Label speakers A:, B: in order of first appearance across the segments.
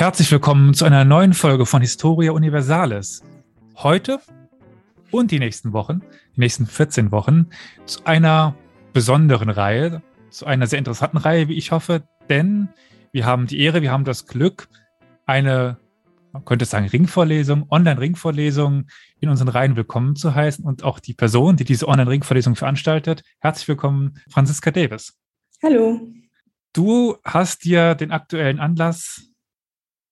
A: Herzlich willkommen zu einer neuen Folge von Historia Universalis. Heute und die nächsten Wochen, die nächsten 14 Wochen, zu einer besonderen Reihe, zu einer sehr interessanten Reihe, wie ich hoffe, denn wir haben die Ehre, wir haben das Glück, eine, man könnte sagen, Ringvorlesung, Online-Ringvorlesung in unseren Reihen willkommen zu heißen und auch die Person, die diese Online-Ringvorlesung veranstaltet. Herzlich willkommen, Franziska Davis.
B: Hallo.
A: Du hast dir den aktuellen Anlass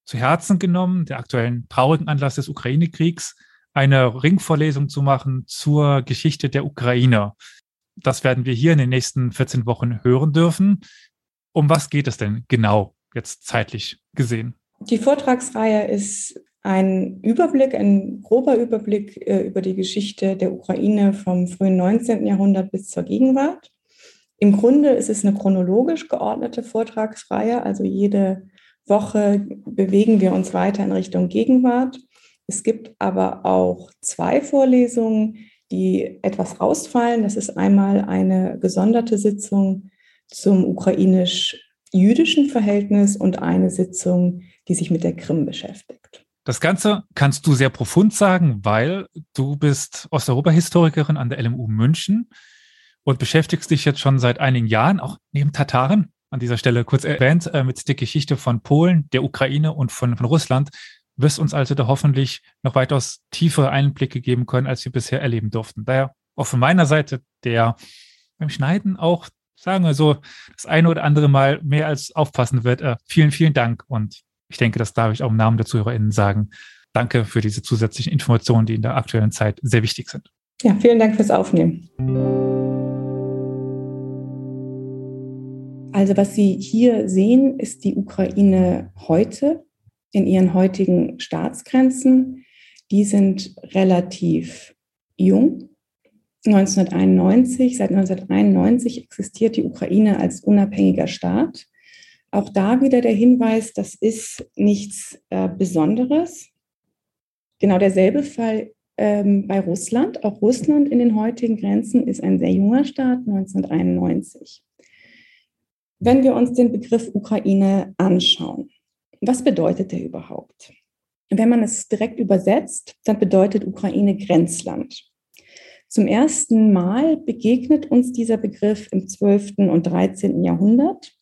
A: zu Herzen genommen, der aktuellen traurigen Anlass des Ukraine-Kriegs, eine Ringvorlesung zu machen zur Geschichte der Ukraine. Das werden wir hier in den nächsten 14 Wochen hören dürfen. Um was geht es denn genau jetzt zeitlich gesehen?
B: Die Vortragsreihe ist ein Überblick, ein grober Überblick äh, über die Geschichte der Ukraine vom frühen 19. Jahrhundert bis zur Gegenwart. Im Grunde ist es eine chronologisch geordnete Vortragsreihe, also jede Woche bewegen wir uns weiter in Richtung Gegenwart. Es gibt aber auch zwei Vorlesungen, die etwas ausfallen. Das ist einmal eine gesonderte Sitzung zum ukrainisch-jüdischen Verhältnis und eine Sitzung, die sich mit der Krim beschäftigt.
A: Das Ganze kannst du sehr profund sagen, weil du bist Osteuropa-Historikerin an der LMU München und beschäftigst dich jetzt schon seit einigen Jahren auch neben Tataren an dieser Stelle kurz erwähnt, äh, mit der Geschichte von Polen, der Ukraine und von, von Russland, wirst uns also da hoffentlich noch weitaus tiefere Einblicke geben können, als wir bisher erleben durften. Daher auch von meiner Seite, der beim Schneiden auch, sagen wir so, das eine oder andere Mal mehr als aufpassen wird. Äh, vielen, vielen Dank. Und ich denke, das darf ich auch im Namen der ZuhörerInnen sagen. Danke für diese zusätzlichen Informationen, die in der aktuellen Zeit sehr wichtig sind.
B: Ja, vielen Dank fürs Aufnehmen. Also was Sie hier sehen, ist die Ukraine heute in ihren heutigen Staatsgrenzen. Die sind relativ jung. 1991, seit 1991 existiert die Ukraine als unabhängiger Staat. Auch da wieder der Hinweis, das ist nichts äh, Besonderes. Genau derselbe Fall ähm, bei Russland. Auch Russland in den heutigen Grenzen ist ein sehr junger Staat, 1991. Wenn wir uns den Begriff Ukraine anschauen, was bedeutet der überhaupt? Wenn man es direkt übersetzt, dann bedeutet Ukraine Grenzland. Zum ersten Mal begegnet uns dieser Begriff im 12. und 13. Jahrhundert,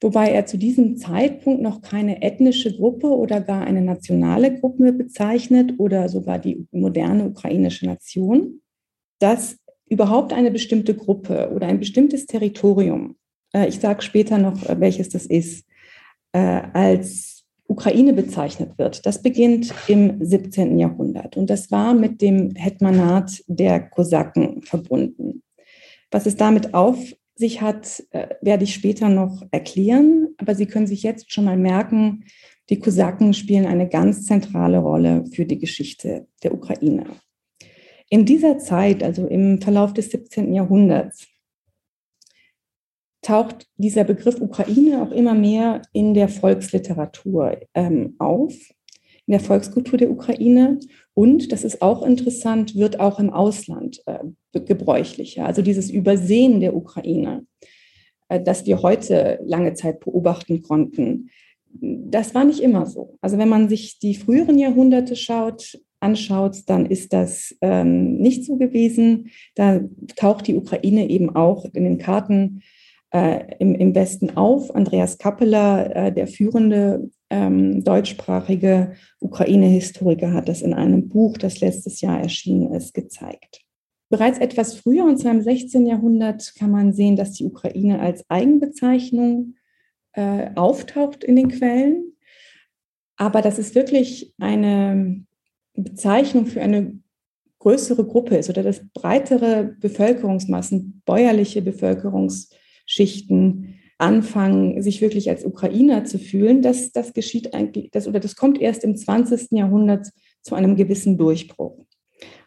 B: wobei er zu diesem Zeitpunkt noch keine ethnische Gruppe oder gar eine nationale Gruppe bezeichnet oder sogar die moderne ukrainische Nation, dass überhaupt eine bestimmte Gruppe oder ein bestimmtes Territorium ich sage später noch, äh, welches das ist, äh, als Ukraine bezeichnet wird. Das beginnt im 17. Jahrhundert und das war mit dem Hetmanat der Kosaken verbunden. Was es damit auf sich hat, werde ich später noch erklären, aber Sie können sich jetzt schon mal merken, die Kosaken spielen eine ganz zentrale Rolle für die Geschichte der Ukraine. In dieser Zeit, also im Verlauf des 17. Jahrhunderts, taucht dieser Begriff Ukraine auch immer mehr in der Volksliteratur ähm, auf, in der Volkskultur der Ukraine. Und, das ist auch interessant, wird auch im Ausland äh, gebräuchlicher. Also dieses Übersehen der Ukraine, äh, das wir heute lange Zeit beobachten konnten, das war nicht immer so. Also wenn man sich die früheren Jahrhunderte schaut, anschaut, dann ist das ähm, nicht so gewesen. Da taucht die Ukraine eben auch in den Karten äh, im, im Westen auf. Andreas Kappeler, äh, der führende ähm, deutschsprachige Ukraine-Historiker, hat das in einem Buch, das letztes Jahr erschienen ist, gezeigt. Bereits etwas früher, und zwar im 16. Jahrhundert, kann man sehen, dass die Ukraine als Eigenbezeichnung äh, auftaucht in den Quellen. Aber das ist wirklich eine Bezeichnung für eine größere Gruppe ist oder dass breitere Bevölkerungsmassen, bäuerliche Bevölkerungsmassen, Schichten anfangen, sich wirklich als Ukrainer zu fühlen, das, das geschieht eigentlich, das, oder das kommt erst im 20. Jahrhundert zu einem gewissen Durchbruch.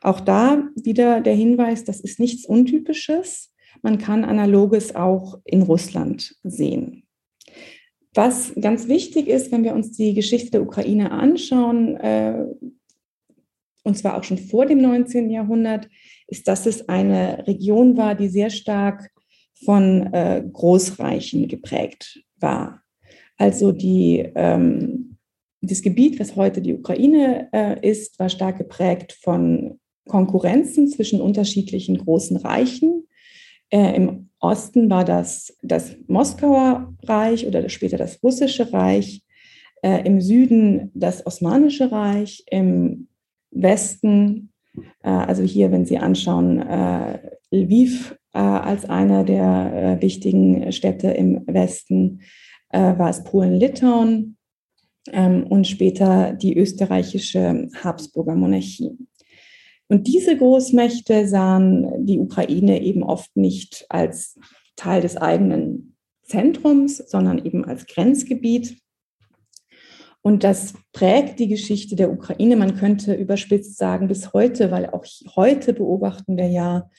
B: Auch da wieder der Hinweis, das ist nichts Untypisches. Man kann Analoges auch in Russland sehen. Was ganz wichtig ist, wenn wir uns die Geschichte der Ukraine anschauen, äh, und zwar auch schon vor dem 19. Jahrhundert, ist, dass es eine Region war, die sehr stark von äh, Großreichen geprägt war. Also die ähm, das Gebiet, was heute die Ukraine äh, ist, war stark geprägt von Konkurrenzen zwischen unterschiedlichen großen Reichen. Äh, Im Osten war das das Moskauer Reich oder später das Russische Reich. Äh, Im Süden das Osmanische Reich. Im Westen, äh, also hier, wenn Sie anschauen, äh, Lviv als eine der äh, wichtigen Städte im Westen, war es Polen-Litauen ähm, und später die österreichische Habsburger Monarchie. Und diese Großmächte sahen die Ukraine eben oft nicht als Teil des eigenen Zentrums, sondern eben als Grenzgebiet. Und das prägt die Geschichte der Ukraine. Man könnte überspitzt sagen, bis heute, weil auch heute beobachten wir ja,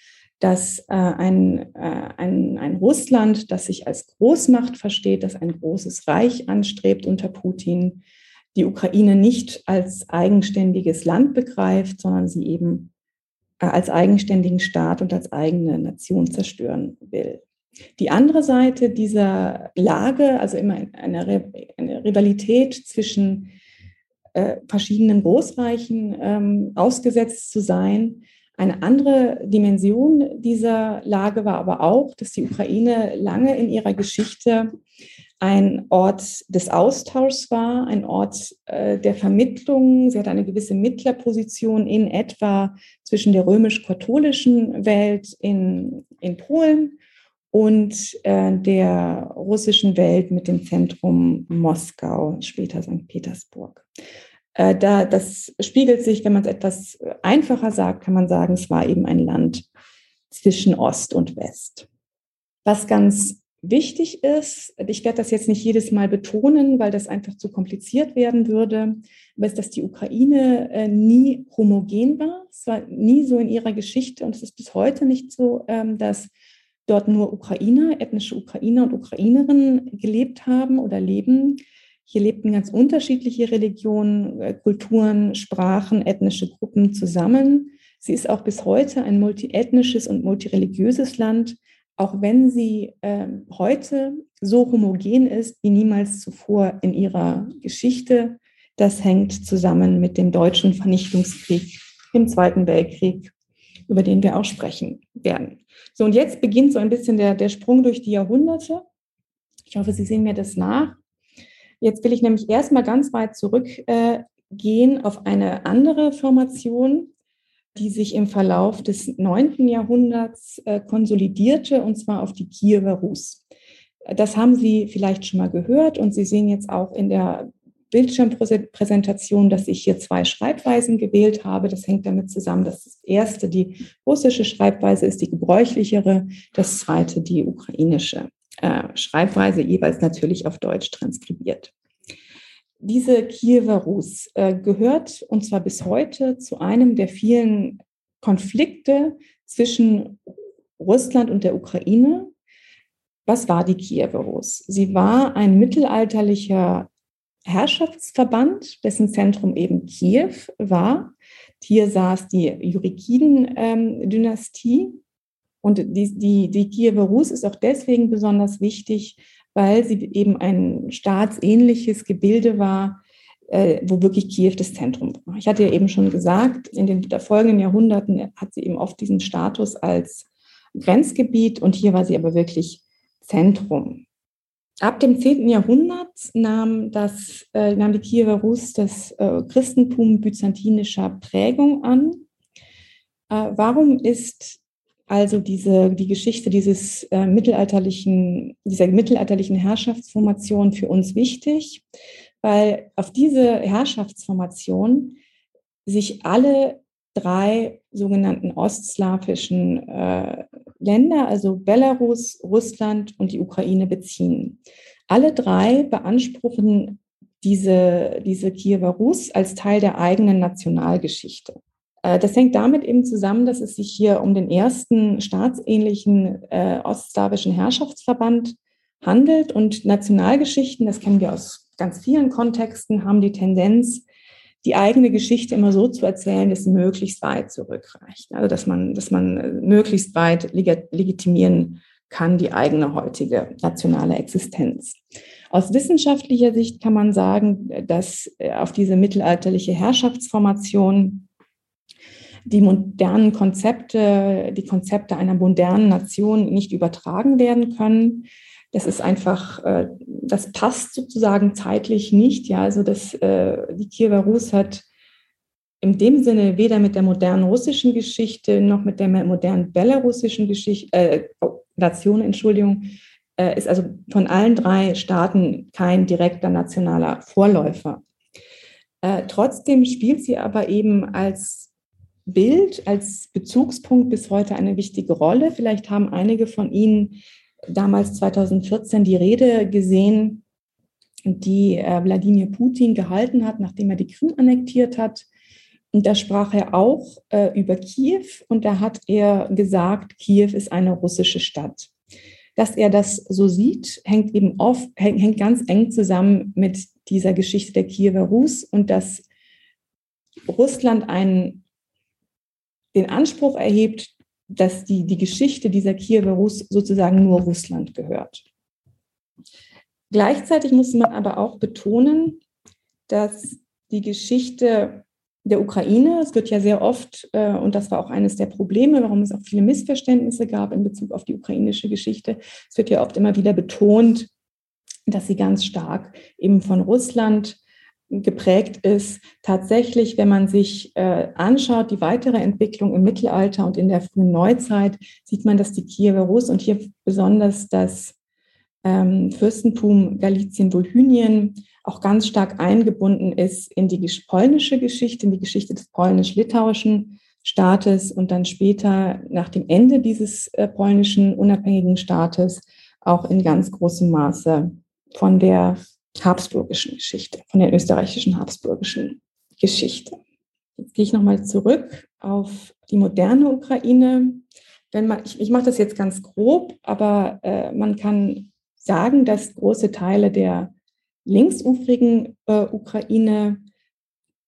B: dass äh, ein, äh, ein, ein Russland, das sich als Großmacht versteht, das ein großes Reich anstrebt unter Putin, die Ukraine nicht als eigenständiges Land begreift, sondern sie eben äh, als eigenständigen Staat und als eigene Nation zerstören will. Die andere Seite dieser Lage, also immer eine, eine Rivalität zwischen äh, verschiedenen Großreichen ähm, ausgesetzt zu sein. Eine andere Dimension dieser Lage war aber auch, dass die Ukraine lange in ihrer Geschichte ein Ort des Austauschs war, ein Ort äh, der Vermittlung. Sie hat eine gewisse Mittlerposition in etwa zwischen der römisch-katholischen Welt in, in Polen und äh, der russischen Welt mit dem Zentrum Moskau, später St. Petersburg. Äh, da, das spiegelt sich, wenn man es etwas einfacher sagt, kann man sagen, es war eben ein Land zwischen Ost und West. Was ganz wichtig ist, ich werde das jetzt nicht jedes Mal betonen, weil das einfach zu kompliziert werden würde, aber ist, dass die Ukraine äh, nie homogen war. Es war nie so in ihrer Geschichte und es ist bis heute nicht so, ähm, dass dort nur Ukrainer, ethnische Ukrainer und Ukrainerinnen gelebt haben oder leben. Hier lebten ganz unterschiedliche Religionen, äh, Kulturen, Sprachen, ethnische Gruppen zusammen. Sie ist auch bis heute ein multiethnisches und multireligiöses Land auch wenn sie äh, heute so homogen ist wie niemals zuvor in ihrer Geschichte. Das hängt zusammen mit dem deutschen Vernichtungskrieg im Zweiten Weltkrieg, über den wir auch sprechen werden. So, und jetzt beginnt so ein bisschen der, der Sprung durch die Jahrhunderte. Ich hoffe, Sie sehen mir das nach. Jetzt will ich nämlich erstmal ganz weit zurückgehen äh, auf eine andere Formation, die sich im Verlauf des 9. Jahrhunderts äh, konsolidierte, und zwar auf die Kiewer Rus. Das haben Sie vielleicht schon mal gehört und Sie sehen jetzt auch in der Bildschirmpräsentation, dass ich hier zwei Schreibweisen gewählt habe. Das hängt damit zusammen, dass das erste die russische Schreibweise ist, die gebräuchlichere, das zweite die ukrainische äh, Schreibweise, jeweils natürlich auf Deutsch transkribiert diese Kiewer Rus äh, gehört, und zwar bis heute, zu einem der vielen Konflikte zwischen Russland und der Ukraine. Was war die Kiewer Rus? Sie war ein mittelalterlicher Herrschaftsverband, dessen Zentrum eben Kiew war. Hier saß die Jurikiden-Dynastie. Und die, die, die Kiewer Rus ist auch deswegen besonders wichtig, weil sie eben ein staatsähnliches Gebilde war, äh, wo wirklich Kiew das Zentrum war. Ich hatte ja eben schon gesagt, in den folgenden Jahrhunderten hat sie eben oft diesen Status als Grenzgebiet und hier war sie aber wirklich Zentrum. Ab dem 10. Jahrhundert nahm, das, äh, nahm die Kiewer Rus das äh, Christentum byzantinischer Prägung an. Äh, warum ist also diese, die Geschichte dieses äh, mittelalterlichen, dieser mittelalterlichen Herrschaftsformation für uns wichtig, weil auf diese Herrschaftsformation sich alle drei sogenannten ostslawischen äh, Länder, also Belarus, Russland und die Ukraine beziehen. Alle drei beanspruchen diese, diese Kiewer Rus als Teil der eigenen Nationalgeschichte. Äh, das hängt damit eben zusammen, dass es sich hier um den ersten staatsähnlichen äh, ostslawischen Herrschaftsverband handelt und Nationalgeschichten, das kennen wir aus ganz vielen Kontexten, haben die Tendenz, die eigene Geschichte immer so zu erzählen, dass sie möglichst weit zurückreicht. Also dass man, dass man äh, möglichst weit legitimieren kann die eigene heutige nationale Existenz. Aus wissenschaftlicher Sicht kann man sagen, dass äh, auf diese mittelalterliche Herrschaftsformation die modernen Konzepte, die Konzepte einer modernen Nation nicht übertragen werden können. Das ist einfach, äh, das passt sozusagen zeitlich nicht. Ja, also das, äh, die Kiewer Rus hat in dem Sinne weder mit der modernen russischen Geschichte noch mit der modernen belarussischen Geschichte, äh, Nation, Entschuldigung, äh, ist also von allen drei Staaten kein direkter nationaler Vorläufer. Äh, trotzdem spielt sie aber eben als Bild, als Bezugspunkt bis heute eine wichtige Rolle. Vielleicht haben einige von Ihnen damals 2014 die Rede gesehen, die äh, Wladimir Putin gehalten hat, nachdem er die Krim annektiert hat. Und da sprach er auch äh, über Kiew und da hat er gesagt, Kiew ist eine russische Stadt. Dass er das so sieht, hängt eben oft, hängt, hängt ganz eng zusammen mit dieser Geschichte der Kiewer Rus und dass Russland einen, den Anspruch erhebt, dass die, die Geschichte dieser Kiewer Rus sozusagen nur Russland gehört. Gleichzeitig muss man aber auch betonen, dass die Geschichte der Ukraine. Es wird ja sehr oft, äh, und das war auch eines der Probleme, warum es auch viele Missverständnisse gab in Bezug auf die ukrainische Geschichte. Es wird ja oft immer wieder betont, dass sie ganz stark eben von Russland geprägt ist. Tatsächlich, wenn man sich äh, anschaut, die weitere Entwicklung im Mittelalter und in der frühen Neuzeit, sieht man, dass die Kiewer Rus und hier besonders das ähm, Fürstentum Galizien-Volhynien auch ganz stark eingebunden ist in die polnische Geschichte, in die Geschichte des polnisch-litauischen Staates und dann später nach dem Ende dieses äh, polnischen unabhängigen Staates auch in ganz großem Maße von der habsburgischen Geschichte, von der österreichischen habsburgischen Geschichte. Jetzt gehe ich nochmal zurück auf die moderne Ukraine. Wenn man, ich, ich mache das jetzt ganz grob, aber äh, man kann sagen, dass große Teile der linksufrigen äh, Ukraine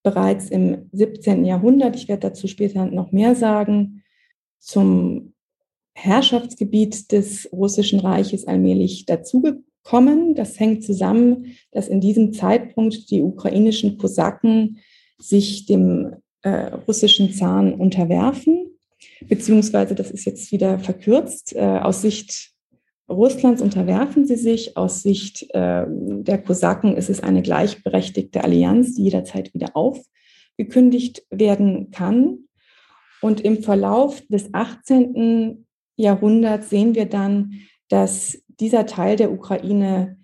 B: bereits im 17. Jahrhundert, ich werde dazu später noch mehr sagen, zum Herrschaftsgebiet des Russischen Reiches allmählich dazugekommen. Das hängt zusammen, dass in diesem Zeitpunkt die ukrainischen Kosaken sich dem äh, russischen Zahn unterwerfen, beziehungsweise das ist jetzt wieder verkürzt, äh, aus Sicht Russlands unterwerfen sie sich. Aus Sicht äh, der Kosaken ist es eine gleichberechtigte Allianz, die jederzeit wieder aufgekündigt werden kann. Und im Verlauf des 18. Jahrhunderts sehen wir dann, dass dieser Teil der Ukraine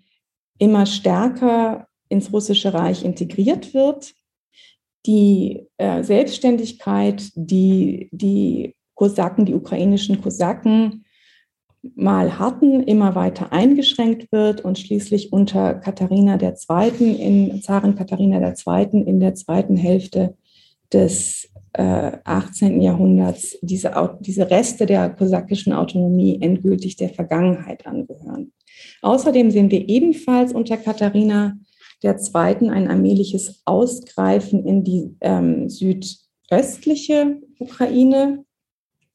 B: immer stärker ins russische Reich integriert wird. Die äh, Selbstständigkeit, die die Kosaken, die ukrainischen Kosaken mal hatten, immer weiter eingeschränkt wird und schließlich unter Katharina II., in Zarin Katharina II. in der zweiten Hälfte des äh, 18. Jahrhunderts diese, diese Reste der kosakischen Autonomie endgültig der Vergangenheit angehören. Außerdem sehen wir ebenfalls unter Katharina II. ein allmähliches Ausgreifen in die ähm, südöstliche Ukraine,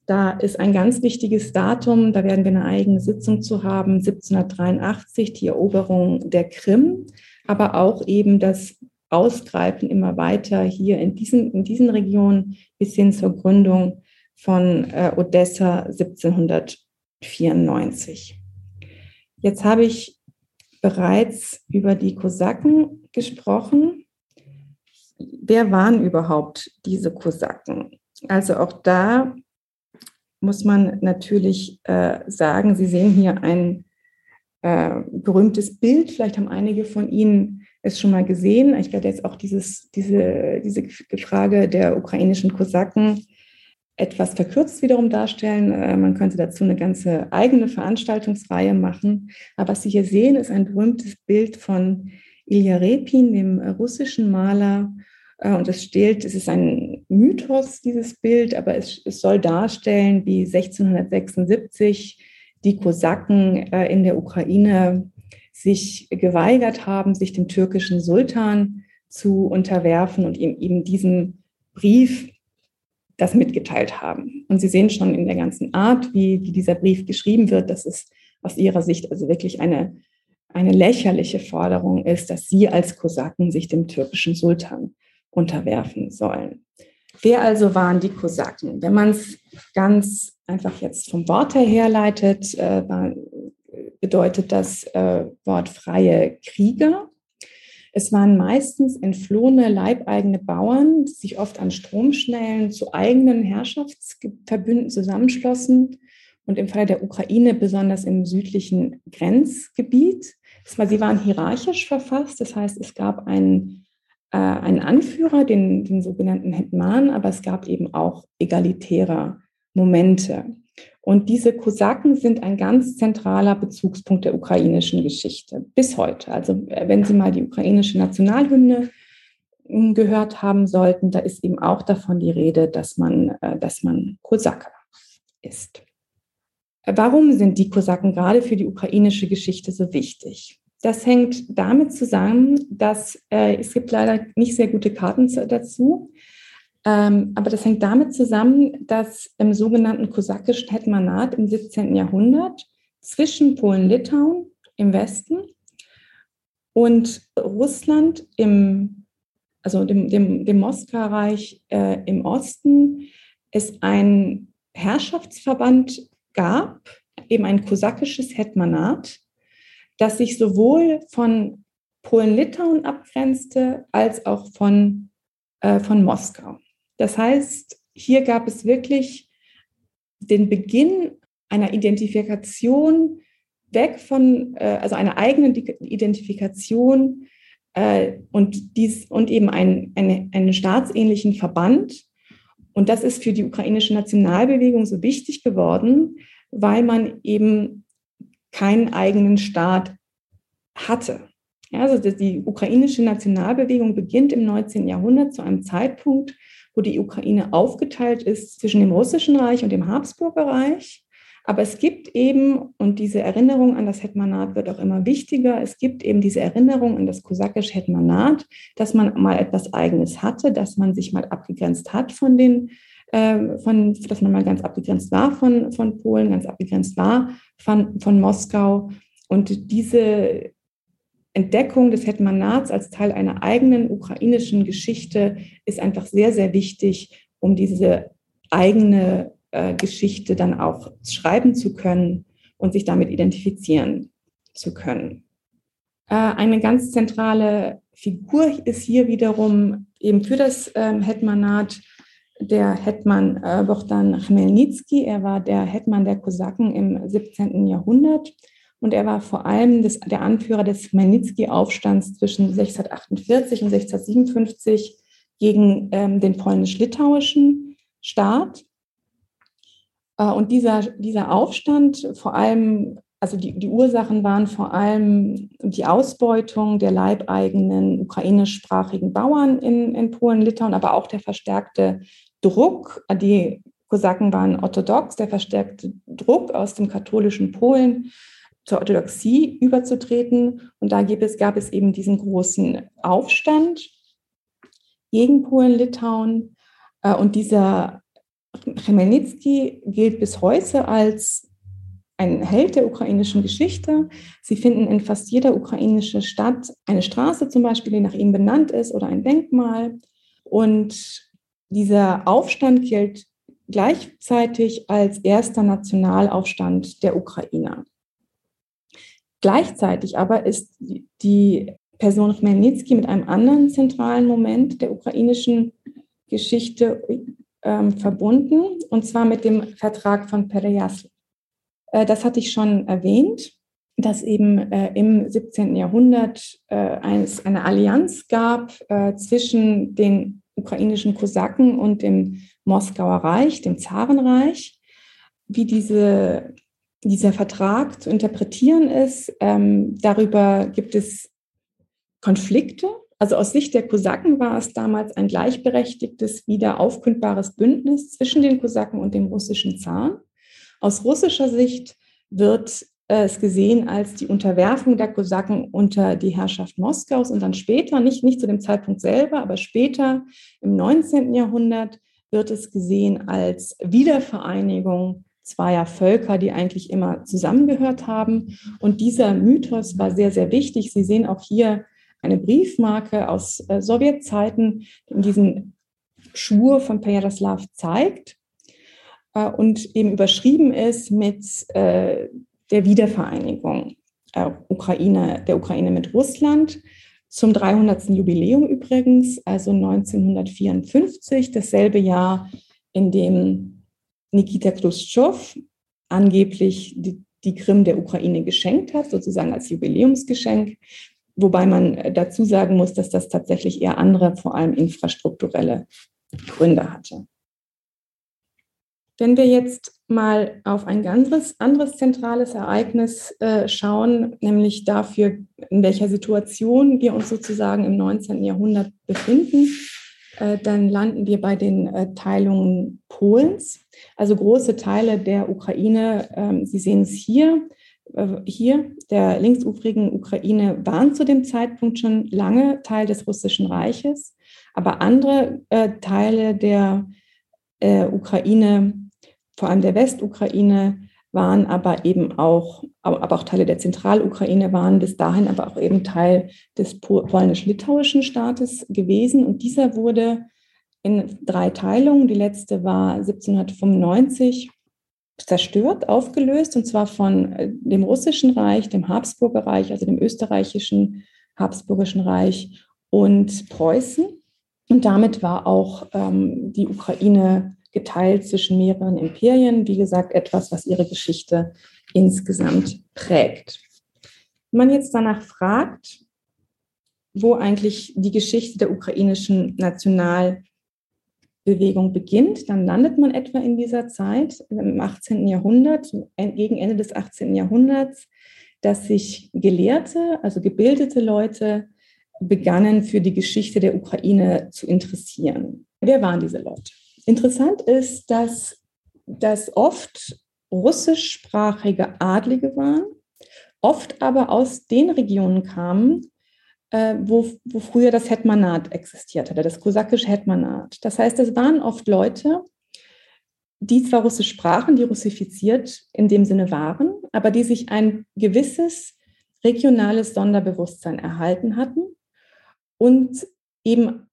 B: da ist ein ganz wichtiges Datum, da werden wir eine eigene Sitzung zu haben, 1783, die Eroberung der Krim, aber auch eben das Ausgreifen immer weiter hier in diesen, in diesen Regionen bis hin zur Gründung von äh, Odessa 1794. Jetzt habe ich bereits über die Kosaken gesprochen. Wer waren überhaupt diese Kosaken? Also auch da muss man natürlich äh, sagen, Sie sehen hier ein äh, berühmtes Bild. Vielleicht haben einige von Ihnen es schon mal gesehen. Ich werde jetzt auch dieses, diese, diese Frage der ukrainischen Kosaken etwas verkürzt wiederum darstellen. Äh, man könnte dazu eine ganze eigene Veranstaltungsreihe machen. Aber was Sie hier sehen, ist ein berühmtes Bild von Ilya Repin, dem russischen Maler äh, und es steht, es ist ein Mythos, dieses Bild, aber es, es soll darstellen, wie 1676 die Kosaken äh, in der Ukraine sich geweigert haben, sich dem türkischen Sultan zu unterwerfen und ihm eben diesen Brief das mitgeteilt haben. Und Sie sehen schon in der ganzen Art, wie, wie dieser Brief geschrieben wird, dass es aus Ihrer Sicht also wirklich eine eine lächerliche Forderung ist, dass sie als Kosaken sich dem türkischen Sultan unterwerfen sollen. Wer also waren die Kosaken? Wenn man es ganz einfach jetzt vom Wort her herleitet, äh, bedeutet das äh, Wort freie Krieger. Es waren meistens entflohene leibeigene Bauern, die sich oft an Stromschnellen zu eigenen Herrschaftsverbünden zusammenschlossen und im Fall der Ukraine besonders im südlichen Grenzgebiet. Sie waren hierarchisch verfasst, das heißt, es gab einen, äh, einen Anführer, den, den sogenannten Hetman, aber es gab eben auch egalitäre Momente. Und diese Kosaken sind ein ganz zentraler Bezugspunkt der ukrainischen Geschichte bis heute. Also äh, wenn Sie mal die ukrainische Nationalhymne hm, gehört haben sollten, da ist eben auch davon die Rede, dass man, äh, dass man Kosake ist. Warum sind die Kosaken gerade für die ukrainische Geschichte so wichtig? Das hängt damit zusammen, dass äh, es gibt leider nicht sehr gute Karten dazu. Ähm, aber das hängt damit zusammen, dass im sogenannten kosakischen Hetmanat im 17. Jahrhundert zwischen Polen-Litauen im Westen und Russland im, also dem, dem, dem Moskaureich äh, im Osten, es einen Herrschaftsverband gab, eben ein kosakisches Hetmanat, das sich sowohl von Polen-Litauen abgrenzte als auch von, äh, von Moskau. Das heißt, hier gab es wirklich den Beginn einer Identifikation weg von, äh, also einer eigenen Identifikation äh, und, dies, und eben ein, eine, einen staatsähnlichen Verband. Und das ist für die ukrainische Nationalbewegung so wichtig geworden, weil man eben keinen eigenen Staat hatte. Also die ukrainische Nationalbewegung beginnt im 19. Jahrhundert zu einem Zeitpunkt, wo die Ukraine aufgeteilt ist zwischen dem Russischen Reich und dem Habsburger Reich. Aber es gibt eben, und diese Erinnerung an das Hetmanat wird auch immer wichtiger, es gibt eben diese Erinnerung an das kosakische Hetmanat, dass man mal etwas Eigenes hatte, dass man sich mal abgegrenzt hat von den, äh, von, dass man mal ganz abgegrenzt war von, von Polen, ganz abgegrenzt war von, von Moskau. Und diese Entdeckung des Hetmanats als Teil einer eigenen ukrainischen Geschichte ist einfach sehr, sehr wichtig, um diese eigene äh, Geschichte dann auch schreiben zu können und sich damit identifizieren zu können. Äh, eine ganz zentrale Figur ist hier wiederum eben für das ähm, Hetmanat der Hetman äh, Bohdan Chmelnytsky. Er war der Hetman der Kosaken im 17. Jahrhundert und er war vor allem das, der Anführer des Chmelnytsky-Aufstands zwischen 1648 und 1657 gegen ähm, den polnisch-litauischen Staat. Äh, und dieser, dieser Aufstand, vor allem, also die, die Ursachen waren vor allem die Ausbeutung der leibeigenen ukrainischsprachigen Bauern in, in Polen, Litauen, aber auch der verstärkte Druck. Die Kosaken waren orthodox, der verstärkte Druck aus dem katholischen Polen zur Orthodoxie überzutreten. Und da gab es, gab es eben diesen großen Aufstand gegen Polen-Litauen. Äh, und dieser Chmelnytsky gilt bis heute als ein Held der ukrainischen Geschichte. Sie finden in fast jeder ukrainischen Stadt eine Straße zum Beispiel, die nach ihm benannt ist oder ein Denkmal. Und dieser Aufstand gilt gleichzeitig als erster Nationalaufstand der Ukrainer. Gleichzeitig aber ist die Person Chmelnytsky mit einem anderen zentralen Moment der ukrainischen Geschichte ähm, verbunden, und zwar mit dem Vertrag von Pereyasl. Äh, das hatte ich schon erwähnt, dass eben äh, im 17. Jahrhundert äh, eins, eine Allianz gab äh, zwischen den ukrainischen Kosaken und dem Moskauer Reich, dem Zarenreich. Wie diese dieser Vertrag zu interpretieren ist. Ähm, darüber gibt es Konflikte. Also aus Sicht der Kosaken war es damals ein gleichberechtigtes, wieder aufkündbares Bündnis zwischen den Kosaken und dem russischen Zaren. Aus russischer Sicht wird es gesehen als die Unterwerfung der Kosaken unter die Herrschaft Moskaus und dann später, nicht, nicht zu dem Zeitpunkt selber, aber später im 19. Jahrhundert wird es gesehen als Wiedervereinigung zweier Völker, die eigentlich immer zusammengehört haben. Und dieser Mythos war sehr, sehr wichtig. Sie sehen auch hier eine Briefmarke aus äh, Sowjetzeiten, die diesen Schwur von Pejaroslav zeigt äh, und eben überschrieben ist mit äh, der Wiedervereinigung äh, Ukraine, der Ukraine mit Russland zum 300. Jubiläum übrigens, also 1954, dasselbe Jahr, in dem Nikita Khrushchev angeblich die, die Krim der Ukraine geschenkt hat, sozusagen als Jubiläumsgeschenk. Wobei man dazu sagen muss, dass das tatsächlich eher andere, vor allem infrastrukturelle Gründe hatte. Wenn wir jetzt mal auf ein ganz anderes zentrales Ereignis äh, schauen, nämlich dafür, in welcher Situation wir uns sozusagen im 19. Jahrhundert befinden, äh, dann landen wir bei den äh, Teilungen Polens. Also große Teile der Ukraine, ähm, Sie sehen es hier, äh, hier, der linksufrigen Ukraine, waren zu dem Zeitpunkt schon lange Teil des Russischen Reiches, aber andere Teile der Ukraine, vor allem der Westukraine, waren aber eben auch, aber auch Teile der Zentralukraine waren bis dahin aber auch eben Teil des polnisch-litauischen Staates gewesen. Und dieser wurde in drei Teilungen, die letzte war 1795, zerstört, aufgelöst, und zwar von äh, dem russischen Reich, dem Habsburger Reich, also dem österreichischen Habsburgischen Reich und Preußen. Und damit war auch ähm, die Ukraine geteilt zwischen mehreren Imperien. Wie gesagt, etwas, was ihre Geschichte insgesamt prägt. Wenn man jetzt danach fragt, wo eigentlich die Geschichte der ukrainischen Nationalbewegung beginnt, dann landet man etwa in dieser Zeit im 18. Jahrhundert, gegen Ende des 18. Jahrhunderts, dass sich Gelehrte, also gebildete Leute, begannen für die Geschichte der Ukraine zu interessieren. Wer waren diese Leute? Interessant ist, dass das oft russischsprachige Adlige waren, oft aber aus den Regionen kamen, äh, wo, wo früher das Hetmanat existiert hatte, das kosakische Hetmanat. Das heißt, es waren oft Leute, die zwar Russisch sprachen, die russifiziert in dem Sinne waren, aber die sich ein gewisses regionales Sonderbewusstsein erhalten hatten und eben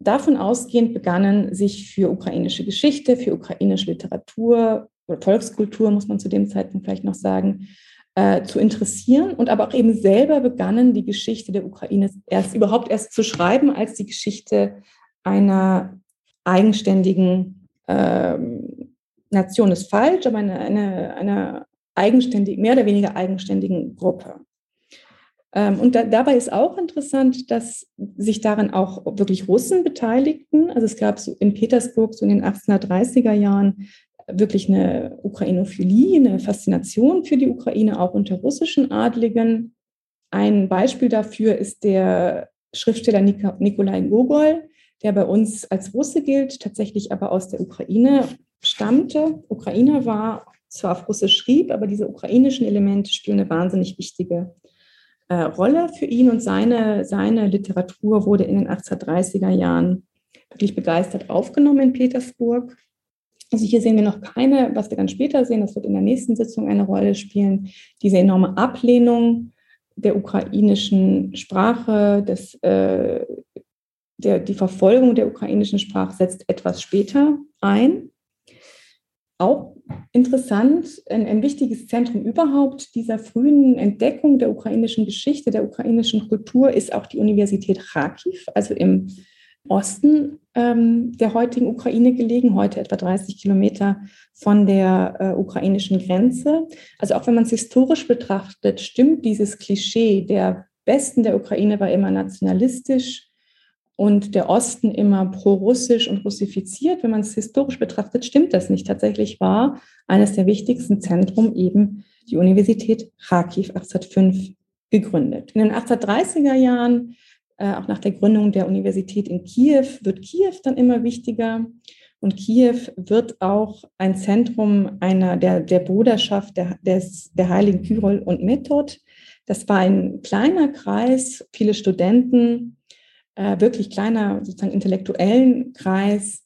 B: davon ausgehend begannen, sich für ukrainische Geschichte, für ukrainische Literatur oder Volkskultur, muss man zu dem Zeitpunkt vielleicht noch sagen, äh, zu interessieren und aber auch eben selber begannen, die Geschichte der Ukraine erst überhaupt erst zu schreiben, als die Geschichte einer eigenständigen ähm, Nation ist falsch, aber eine, eine, eine eigenständig, mehr oder weniger eigenständigen Gruppe. Ähm, und da, dabei ist auch interessant, dass sich daran auch wirklich Russen beteiligten. Also es gab so in Petersburg so in den 1830er Jahren wirklich eine Ukrainophilie, eine Faszination für die Ukraine, auch unter russischen Adligen. Ein Beispiel dafür ist der Schriftsteller Nikolai Gogol, der bei uns als Russe gilt, tatsächlich aber aus der Ukraine stammte, Ukrainer war, zwar auf Russisch schrieb, aber diese ukrainischen Elemente spielen eine wahnsinnig wichtige äh, Rolle für ihn und seine, seine Literatur wurde in den 1830er Jahren wirklich begeistert aufgenommen in Petersburg. Also hier sehen wir noch keine, was wir dann später sehen, das wird in der nächsten Sitzung eine Rolle spielen, diese enorme Ablehnung der ukrainischen Sprache, des, äh, der, die Verfolgung der ukrainischen Sprache setzt etwas später ein. Auch interessant, ein, ein, wichtiges Zentrum überhaupt dieser frühen Entdeckung der ukrainischen Geschichte, der ukrainischen Kultur ist auch die Universität Kharkiv, also im Osten ähm, der heutigen Ukraine gelegen, heute etwa 30 Kilometer von der äh, ukrainischen Grenze. Also auch wenn man es historisch betrachtet, stimmt dieses Klischee, der Westen der Ukraine war immer nationalistisch, und der Osten immer pro-russisch und russifiziert. Wenn man es historisch betrachtet, stimmt das nicht. Tatsächlich war eines der wichtigsten Zentren eben die Universität Kharkiv 1805 gegründet. In den 1830er Jahren, äh, auch nach der Gründung der Universität in Kiew, wird Kiew dann immer wichtiger. Und Kiew wird auch ein Zentrum einer der, der Bruderschaft der, des, der Heiligen Kyrol und Method. Das war ein kleiner Kreis, viele Studenten, äh, wirklich kleiner sozusagen intellektuellen Kreis,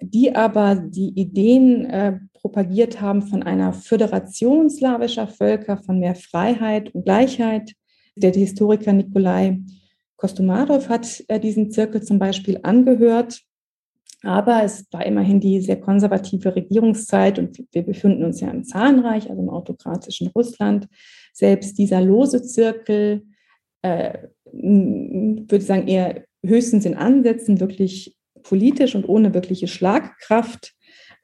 B: die aber die Ideen äh, propagiert haben von einer Föderation slawischer Völker, von mehr Freiheit und Gleichheit. Der Historiker Nikolai Kostomarov hat äh, diesen Zirkel zum Beispiel angehört. Aber es war immerhin die sehr konservative Regierungszeit und wir befinden uns ja im Zahnreich, also im autokratischen Russland. Selbst dieser lose Zirkel, äh, würde ich sagen, eher höchstens in Ansätzen wirklich politisch und ohne wirkliche Schlagkraft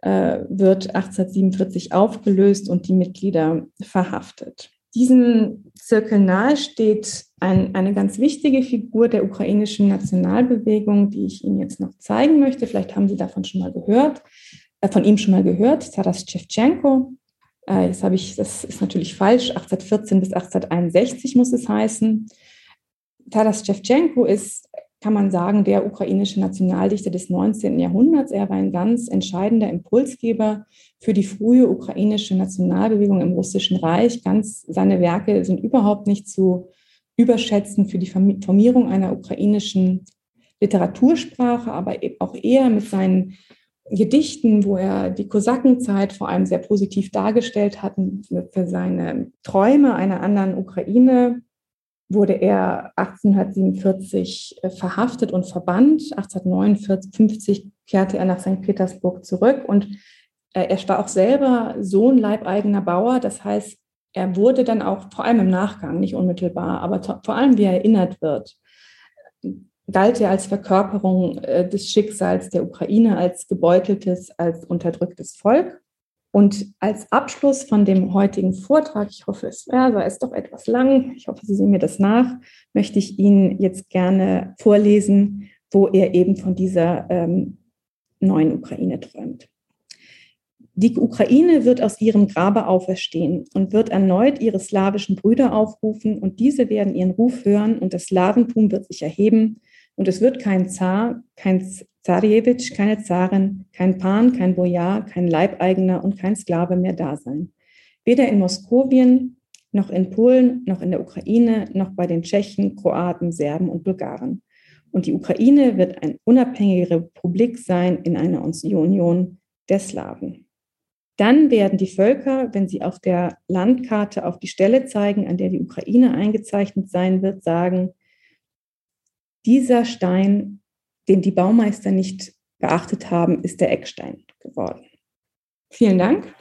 B: äh, wird 1847 aufgelöst und die Mitglieder verhaftet. Diesem Zirkel nahe steht ein, eine ganz wichtige Figur der ukrainischen Nationalbewegung, die ich Ihnen jetzt noch zeigen möchte. Vielleicht haben Sie davon schon mal gehört, äh, von ihm schon mal gehört, Taras Shevchenko. Äh, jetzt das ist natürlich falsch, 1814 bis 1861 muss es heißen. Taras Shevchenko ist kann man sagen, der ukrainische Nationaldichter des 19. Jahrhunderts. Er war ein ganz entscheidender Impulsgeber für die frühe ukrainische Nationalbewegung im Russischen Reich. Ganz seine Werke sind überhaupt nicht zu überschätzen für die Formierung einer ukrainischen Literatursprache, aber eben auch eher mit seinen Gedichten, wo er die Kosakenzeit vor allem sehr positiv dargestellt hat, für seine Träume einer anderen Ukraine wurde er 1847 äh, verhaftet und verbannt. 1859 kehrte er nach St. Petersburg zurück und äh, er war auch selber Sohn leibeigener Bauer. Das heißt, er wurde dann auch vor allem im Nachgang, nicht unmittelbar, aber vor allem wie er erinnert wird, galt er als Verkörperung äh, des Schicksals der Ukraine, als gebeuteltes, als unterdrücktes Volk. Und als Abschluss von dem heutigen Vortrag, ich hoffe, es ja, war es doch etwas lang, ich hoffe, Sie sehen mir das nach, möchte ich Ihnen jetzt gerne vorlesen, wo er eben von dieser ähm, neuen Ukraine träumt. Die Ukraine wird aus ihrem Grabe auferstehen und wird erneut ihre slawischen Brüder aufrufen und diese werden ihren Ruf hören und das Slawentum wird sich erheben und es wird kein Zar, kein Zarjewitsch, keine Zarin, kein Pan, kein Bojar, kein Leibeigener und kein Sklave mehr da sein. Weder in Moskowien, noch in Polen, noch in der Ukraine, noch bei den Tschechen, Kroaten, Serben und Bulgaren. Und die Ukraine wird eine unabhängige Republik sein in einer Union der Slawen. Dann werden die Völker, wenn sie auf der Landkarte auf die Stelle zeigen, an der die Ukraine eingezeichnet sein wird, sagen, dieser Stein, den die Baumeister nicht beachtet haben, ist der Eckstein geworden. Vielen Dank.